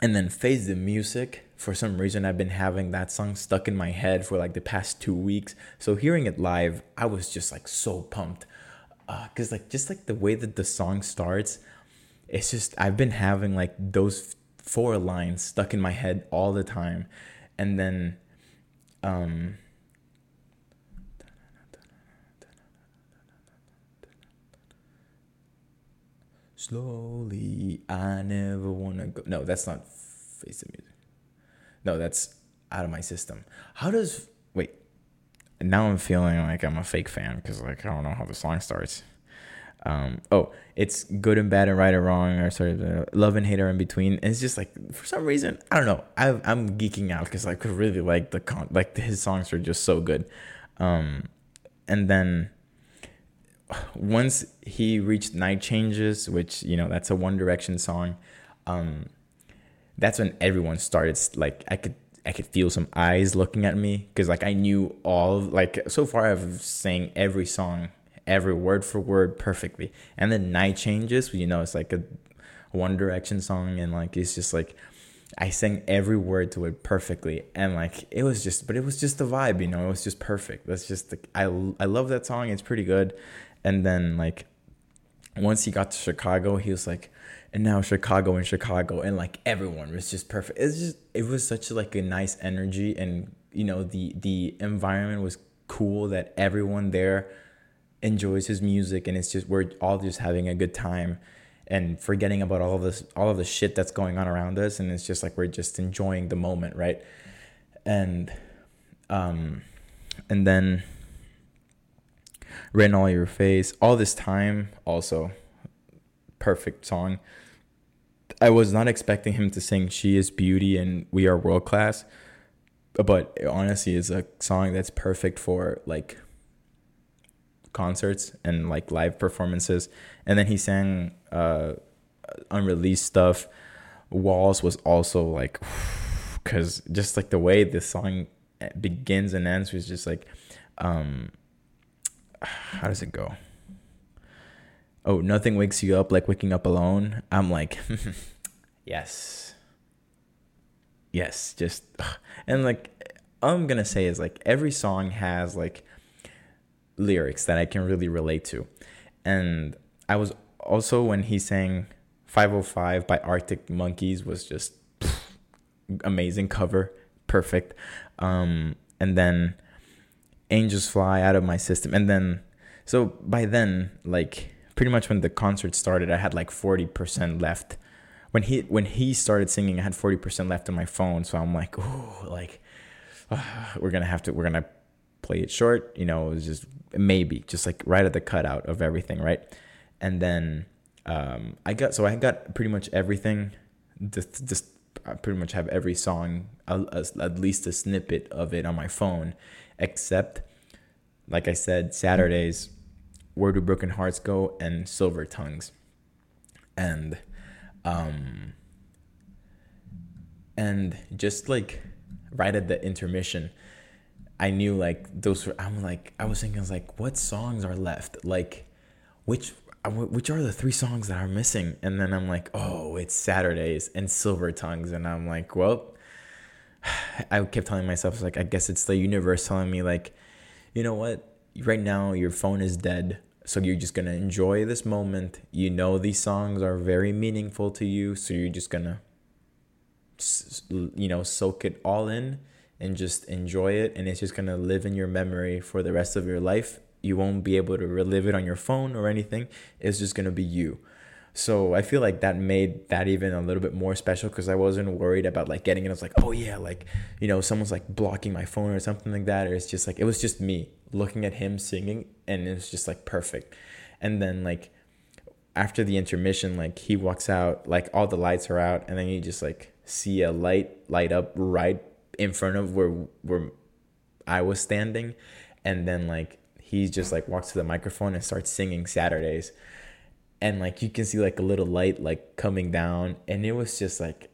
and then face the music for some reason i've been having that song stuck in my head for like the past two weeks. So hearing it live i was just like so pumped. Because uh, like just like the way that the song starts it's just I've been having like those four lines stuck in my head all the time, and then, um. Slowly, I never wanna go. No, that's not face the music. No, that's out of my system. How does wait? Now I'm feeling like I'm a fake fan because like I don't know how the song starts um, oh, it's good and bad and right and wrong, or sort of uh, love and hate are in between. And it's just like for some reason, I don't know. I, I'm geeking out because I really like the con, like his songs are just so good. Um, and then [sighs] once he reached Night Changes, which you know that's a One Direction song, um, that's when everyone started like I could I could feel some eyes looking at me because like I knew all like so far I've sang every song every word for word perfectly. And then Night Changes, you know, it's like a One Direction song, and like it's just like I sang every word to it perfectly, and like it was just, but it was just the vibe, you know. It was just perfect. That's just the, I I love that song. It's pretty good. And then like once he got to Chicago, he was like, and now Chicago and Chicago, and like everyone was just perfect. It's just it was such like a nice energy, and you know the the environment was cool that everyone there enjoys his music, and it's just we're all just having a good time and forgetting about all of this all of the shit that's going on around us. And it's just like we're just enjoying the moment right? And um and then written all your face all this time also perfect song. I was not expecting him to sing she is beauty and we are world class but honestly is a song that's perfect for like concerts and like live performances. And then he sang uh, unreleased stuff. Walls was also like, [sighs] because just like the way the song begins and ends was just like, um, [sighs] how does it go? Oh, nothing wakes you up like waking up alone. I'm like, [laughs] yes, yes, just, [sighs] and like, I'm gonna say is like every song has like lyrics that I can really relate to. And I was also when he sang 505 by Arctic Monkeys was just pff, amazing cover, perfect. Um, and then Angels Fly out of my system. And then so by then like pretty much when the concert started I had like 40% left. When he when he started singing I had 40% left on my phone, so I'm like, "Oh, like uh, [sighs] we're going to have to we're going to play it short. You know, it was just maybe just like right at the cutout of everything, right? And then um, I got so I got pretty much everything. Just, just I pretty much have every song, at least a snippet of it on my phone, except, like I said, Saturdays, Where Do Broken Hearts Go, and Silver Tongues, and um, and just like right at the intermission, I knew like those were, I'm like, I was thinking, I was like, what songs are left? Like, which, uh, which are the three songs that are missing? And then I'm like, oh, it's Saturdays and Silver Tongues. And I'm like, well, [sighs] I kept telling myself, like, I guess it's the universe telling me, like, you know what? Right now, your phone is dead. So you're just going to enjoy this moment. You know, these songs are very meaningful to you. So you're just going to, you know, soak it all in and just enjoy it and it's just going to live in your memory for the rest of your life. You won't be able to relive it on your phone or anything. It's just going to be you. So i feel like that made that even a little bit more special because i wasn't worried about like getting it. I was like oh yeah like you know someone's like blocking my phone or something like that or it's just like it was just me looking at him singing and it was just like perfect. And then like after the intermission like he walks out like all the lights are out and then you just like see a light light up right in front of where where I was standing, and then like he just like walks to the microphone and starts singing Saturdays, and like you can see like a little light like coming down, and it was just like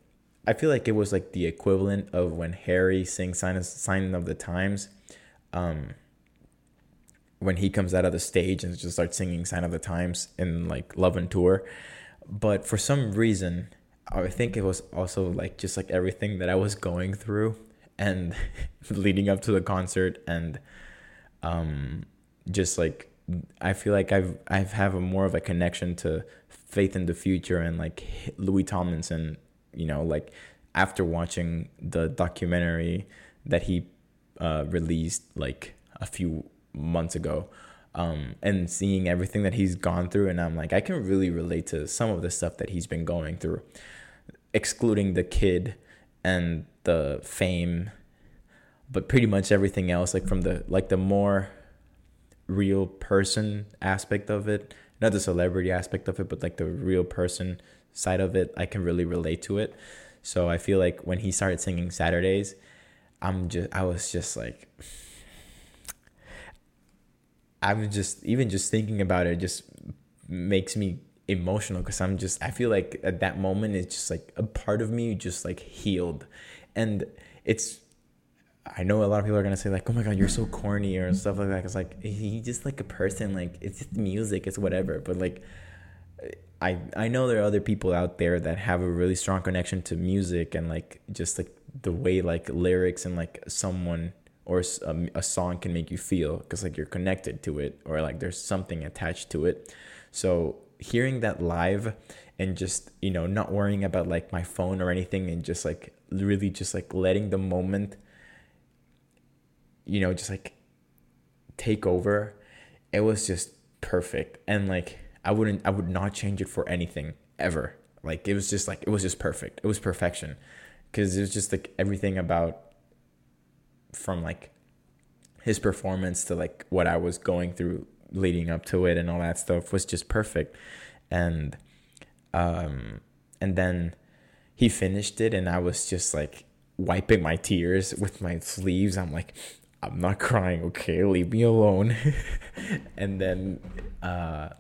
I feel like it was like the equivalent of when Harry sings "Sign of, Sign of the Times," um, when he comes out of the stage and just starts singing "Sign of the Times" in like Love On Tour, but for some reason. I think it was also like just like everything that I was going through and [laughs] leading up to the concert and um just like I feel like I've I've have a more of a connection to faith in the future and like Louis Tomlinson, you know, like after watching the documentary that he uh, released like a few months ago, um, and seeing everything that he's gone through, and I'm like, I can really relate to some of the stuff that he's been going through, excluding the kid and the fame but pretty much everything else like from the like the more real person aspect of it not the celebrity aspect of it but like the real person side of it i can really relate to it so i feel like when he started singing saturdays i'm just i was just like I'm just even just thinking about it just makes me emotional because I'm just I feel like at that moment it's just like a part of me just like healed. And it's I know a lot of people are gonna say like, "Oh my god, you're so corny" or stuff like that. It's like he's just like a person, like it's just music, it's whatever. But like, I I know there are other people out there that have a really strong connection to music and like just like the way like lyrics and like someone or a, um, a song can make you feel because like you're connected to it or like there's something attached to it. So hearing that live and just you know not worrying about like my phone or anything and just like really just like letting the moment you know just like take over it was just perfect. And like i wouldn't i would not change it for anything ever. Like it was just like it was just perfect. It was perfection. Because it was just like everything about from like his performance to like what i was going through leading up to it and all that stuff was just perfect. And um and then he finished it and i was just like wiping my tears with my sleeves. I'm like i'm not crying okay? Leave me alone. [laughs] And then uh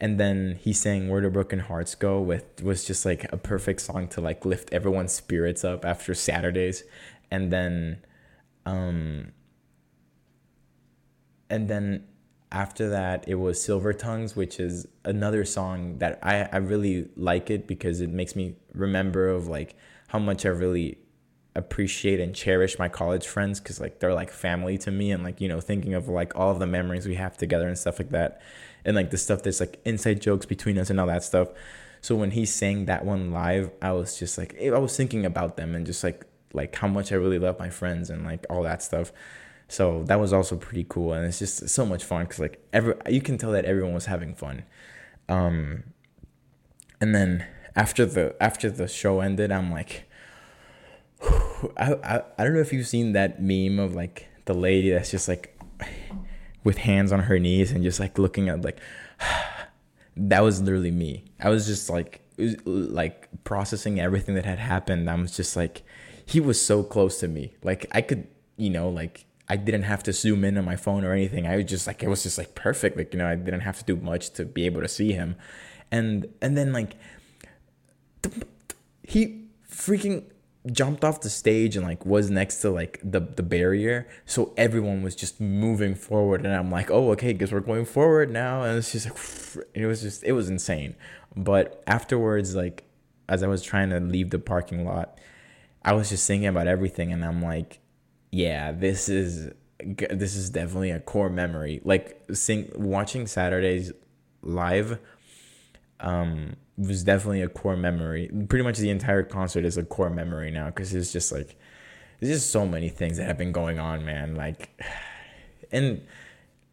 and then he sang where do broken hearts go with was just like a perfect song to like lift everyone's spirits up after saturdays. And then um and then after that it was silver tongues which is another song that i i really like it because it makes me remember of like how much i really appreciate and cherish my college friends because like they're like family to me and like you know thinking of like all of the memories we have together and stuff like that. And like the stuff that's like inside jokes between us and all that stuff. So when he sang that one live i was just like i was thinking about them and just like like how much i really love my friends and like all that stuff so that was also pretty cool, and it's just so much fun because like every you can tell that everyone was having fun. Um, and then after the after the show ended, I'm like, [sighs] I, I I don't know if you've seen that meme of like the lady that's just like [sighs] with hands on her knees and just like looking at like [sighs] that was literally me. I was just like was like processing everything that had happened. I was just like he was so close to me. Like I could, you know, like I didn't have to zoom in on my phone or anything. I was just like it was just like perfect. Like you know, I didn't have to do much to be able to see him, and and then like he freaking jumped off the stage and like was next to like the the barrier so everyone was just moving forward and i'm like oh okay because we're going forward now and it's just like [laughs] it was just it was insane but afterwards like as i was trying to leave the parking lot i was just thinking about everything and i'm like yeah, this is this is definitely a core memory. Like sing watching Saturdays live um was definitely a core memory. Pretty much the entire concert is a core memory now because it's just like there's just so many things that have been going on, man. Like [sighs] and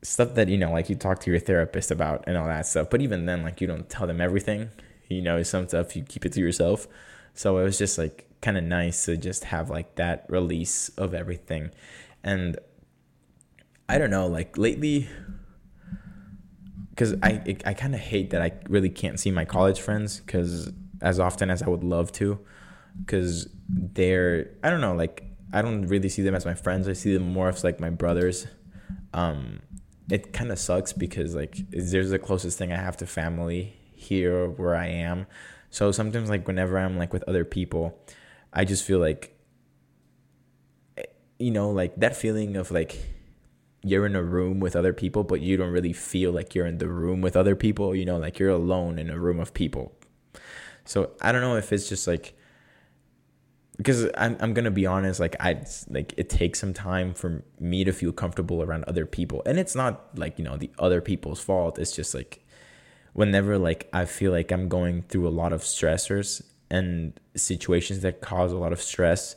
stuff that you know, like you talk to your therapist about and all that stuff. But even then, like you don't tell them everything. You know, some stuff you keep it to yourself. So it was just like kind of nice to just have like that release of everything. And I don't know, like lately cuz I I kind of hate that I really can't see my college friends cuz as often as I would love to cuz they're I don't know, like I don't really see them as my friends. I see them more as like my brothers. Um it kind of sucks because like there's the closest thing I have to family here where I am. So sometimes like whenever I'm like with other people, I just feel like eh, you know, like that feeling of like you're in a room with other people, but you don't really feel like you're in the room with other people, you know, like you're alone in a room of people. So I don't know if it's just like because I'm I'm gonna be honest, like I like it takes some time for me to feel comfortable around other people, and it's not like you know the other people's fault. It's just like whenever like I feel like I'm going through a lot of stressors and situations that cause a lot of stress,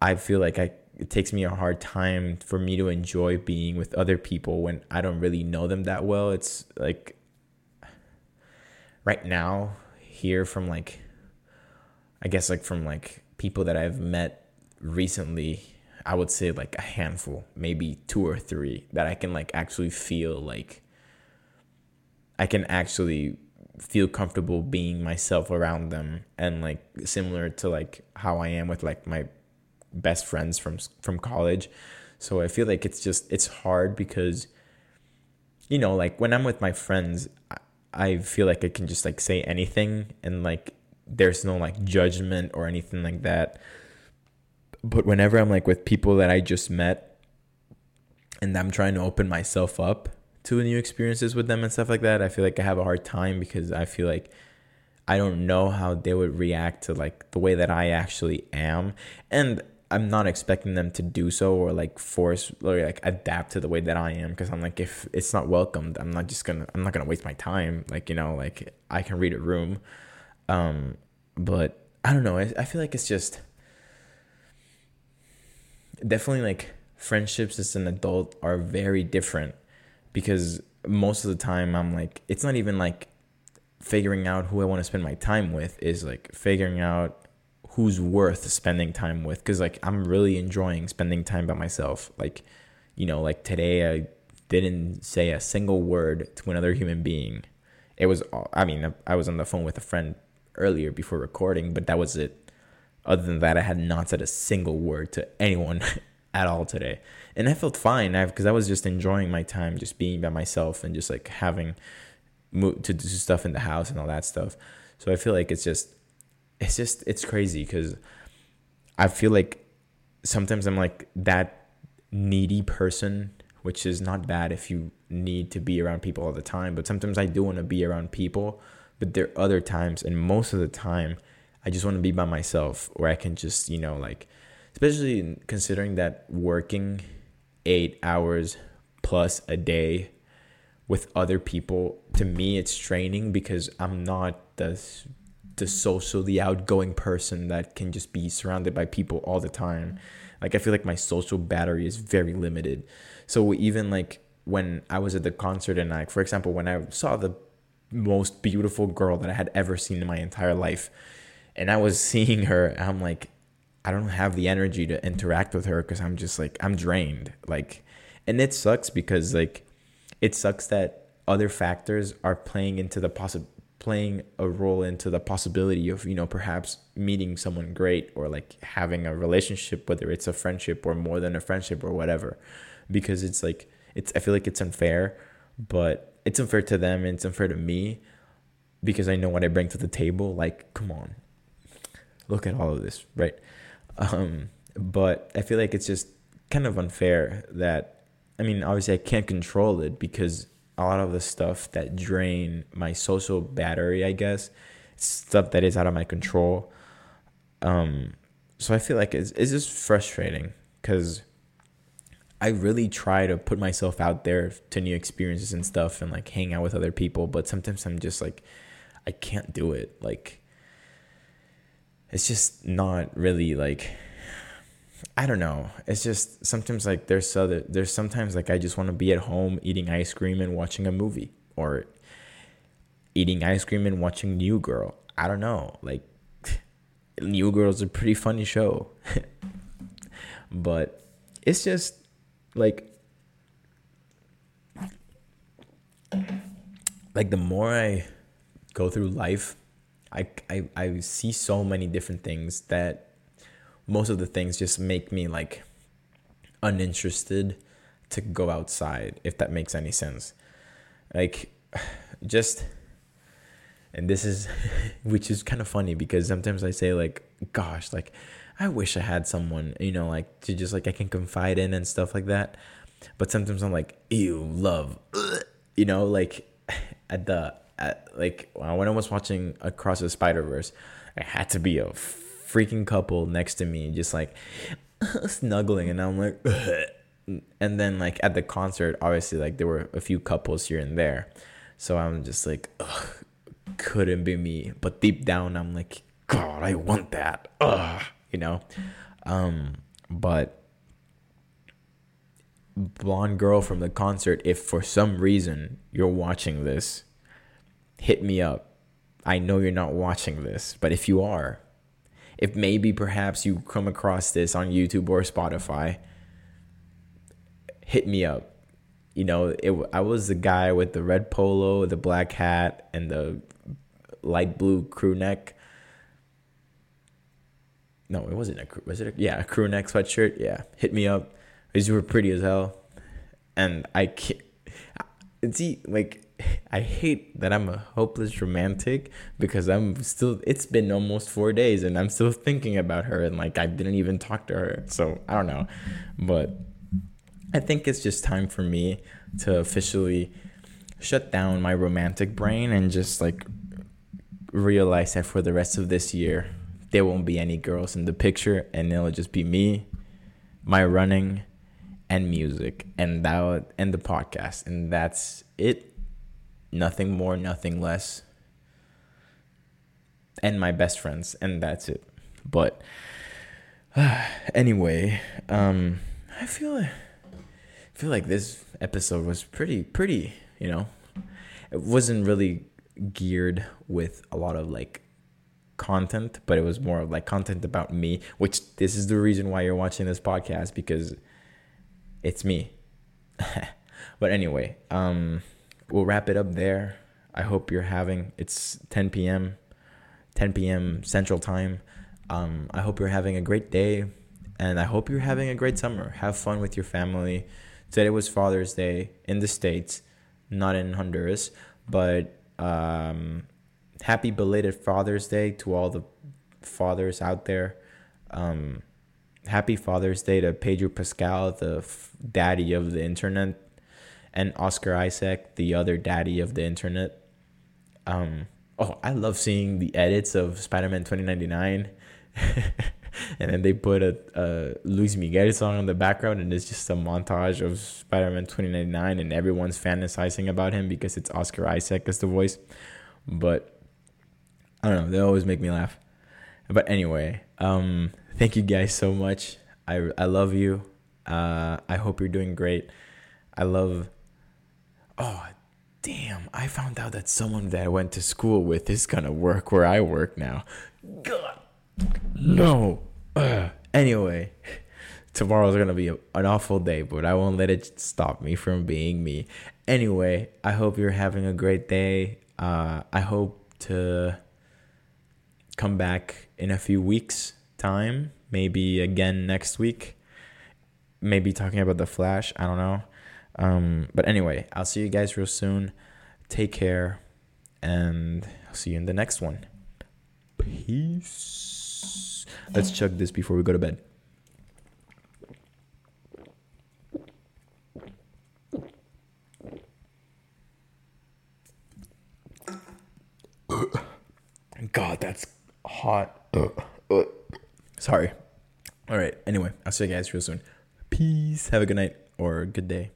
I feel like I it takes me a hard time for me to enjoy being with other people when I don't really know them that well. It's like right now here from like I guess like from like people that I've met recently, I would say like a handful, maybe two or three that I can like actually feel like I can actually feel comfortable being myself around them and like similar to like how I am with like my best friends from from college. So I feel like it's just it's hard because you know, like when I'm with my friends, I feel like I can just like say anything and like there's no like judgment or anything like that. But whenever I'm like with people that I just met and I'm trying to open myself up to new experiences with them and stuff like that. I feel like I have a hard time because I feel like I don't know how they would react to like the way that I actually am. And I'm not expecting them to do so or like force or like adapt to the way that I am because I'm like if it's not welcomed, I'm not just gonna I'm not gonna waste my time. Like you know, like I can read a room, um, but I don't know. I, I feel like it's just definitely like friendships as an adult are very different because most of the time I'm like it's not even like figuring out who I want to spend my time with is like figuring out who's worth spending time with because like i'm really enjoying spending time by myself. Like you know like today i didn't say a single word to another human being. It was i mean i was on the phone with a friend earlier before recording but that was it. Other than that i had not said a single word to anyone [laughs] at all today and i felt fine because I, I was just enjoying my time just being by myself and just like having to do stuff in the house and all that stuff so i feel like it's just it's just it's crazy because I feel like sometimes I'm like that needy person, which is not bad if you need to be around people all the time. But sometimes I do want to be around people, but there are other times, and most of the time, I just want to be by myself, where I can just you know like, especially considering that working eight hours plus a day with other people to me it's training because I'm not the the socially outgoing person that can just be surrounded by people all the time. Like I feel like my social battery is very limited. So even like when I was at the concert and like for example when I saw the most beautiful girl that I had ever seen in my entire life and I was [laughs] seeing her I'm like I don't have the energy to interact with her cuz I'm just like I'm drained. Like and it sucks because like it sucks that other factors are playing into the possible playing a role into the possibility of you know perhaps meeting someone great or like having a relationship whether it's a friendship or more than a friendship or whatever because it's like it's i feel like it's unfair but it's unfair to them and it's unfair to me because i know what i bring to the table like come on look at all of this right um but i feel like it's just kind of unfair that i mean obviously i can't control it because a lot of the stuff that drain my social battery, I guess, stuff that is out of my control. Um, so I feel like it's, it's just frustrating because I really try to put myself out there to new experiences and stuff and like hang out with other people, but sometimes I'm just like, I can't do it. Like, it's just not really like I don't know. It's just sometimes like there's other there's sometimes like I just want to be at home eating ice cream and watching a movie or eating ice cream and watching New Girl. I don't know. Like [laughs] New Girl's a pretty funny show. [laughs] but it's just like like the more I go through life, I I I see so many different things that most of the things just make me like uninterested to go outside if that makes any sense. Like [sighs] just and this is [laughs] which is kind of funny because sometimes i say like gosh like i wish i had someone you know like to just like i can confide in and stuff like that. But sometimes i'm like ew love [sniffs] you know like [sighs] at the at, like when i was watching across the spider verse i had to be a freaking couple next to me, just like [laughs] snuggling, and I'm like, [laughs] and then like at the concert, obviously like there were a few couples here and there, so I'm just like, couldn't be me. But deep down, I'm like, God, I want that, Ugh, you know, um, but blonde girl from the concert, if for some reason you're watching this, hit me up. I know you're not watching this, but if you are, if maybe perhaps you come across this on YouTube or Spotify, hit me up. You know, it, I was the guy with the red polo, the black hat, and the light blue crew neck. No, it wasn't a crew. Was it? A, yeah, a crew neck sweatshirt. Yeah, hit me up. These were pretty as hell, and I can't see like I hate that I'm a hopeless romantic because I'm still it's been almost 4 days and I'm still thinking about her and like I didn't even talk to her. So, I don't know. But I think it's just time for me to officially shut down my romantic brain and just like realize that for the rest of this year, there won't be any girls in the picture and it'll just be me, my running, and music and that and the podcast and that's it nothing more nothing less and my best friends and that's it but uh, [sighs] anyway um i feel I feel like this episode was pretty pretty you know it wasn't really geared with a lot of like content but it was more of like content about me which this is the reason why you're watching this podcast because it's me. [laughs] but anyway, um, we'll wrap it up there. I hope you're having it's 10 p.m. 10 p.m. Central Time. Um, I hope you're having a great day, and I hope you're having a great summer. Have fun with your family. Today was Father's Day in the states, not in Honduras, but um, happy belated Father's Day to all the fathers out there. Um, happy Father's Day to Pedro Pascal, the f- daddy of the internet, and Oscar Isaac, the other daddy of the internet. Um, oh, I love seeing the edits of Spider Man 2099. [laughs] and then they put a, a Luis Miguel song in the background, and it's just a montage of Spider Man 2099, and everyone's fantasizing about him because it's Oscar Isaac as the voice. But I don't know, they always make me laugh. But anyway, um, thank you guys so much. I I love you. Uh, I hope you're doing great. I love. Oh, damn! I found out that someone that I went to school with is gonna work where I work now. God, no. Uh, anyway, tomorrow's gonna be a, an awful day, but I won't let it stop me from being me. Anyway, I hope you're having a great day. Uh, I hope to come back in a few weeks time, maybe again next week. Maybe talking about the Flash. I don't know. Um, but anyway, I'll see you guys real soon. Take care, and I'll see you in the next one. Peace. Let's chug this before we go to bed. God, that's hot. Sorry. All right. Anyway, I'll see you guys real soon. Peace. Have a good night or good day.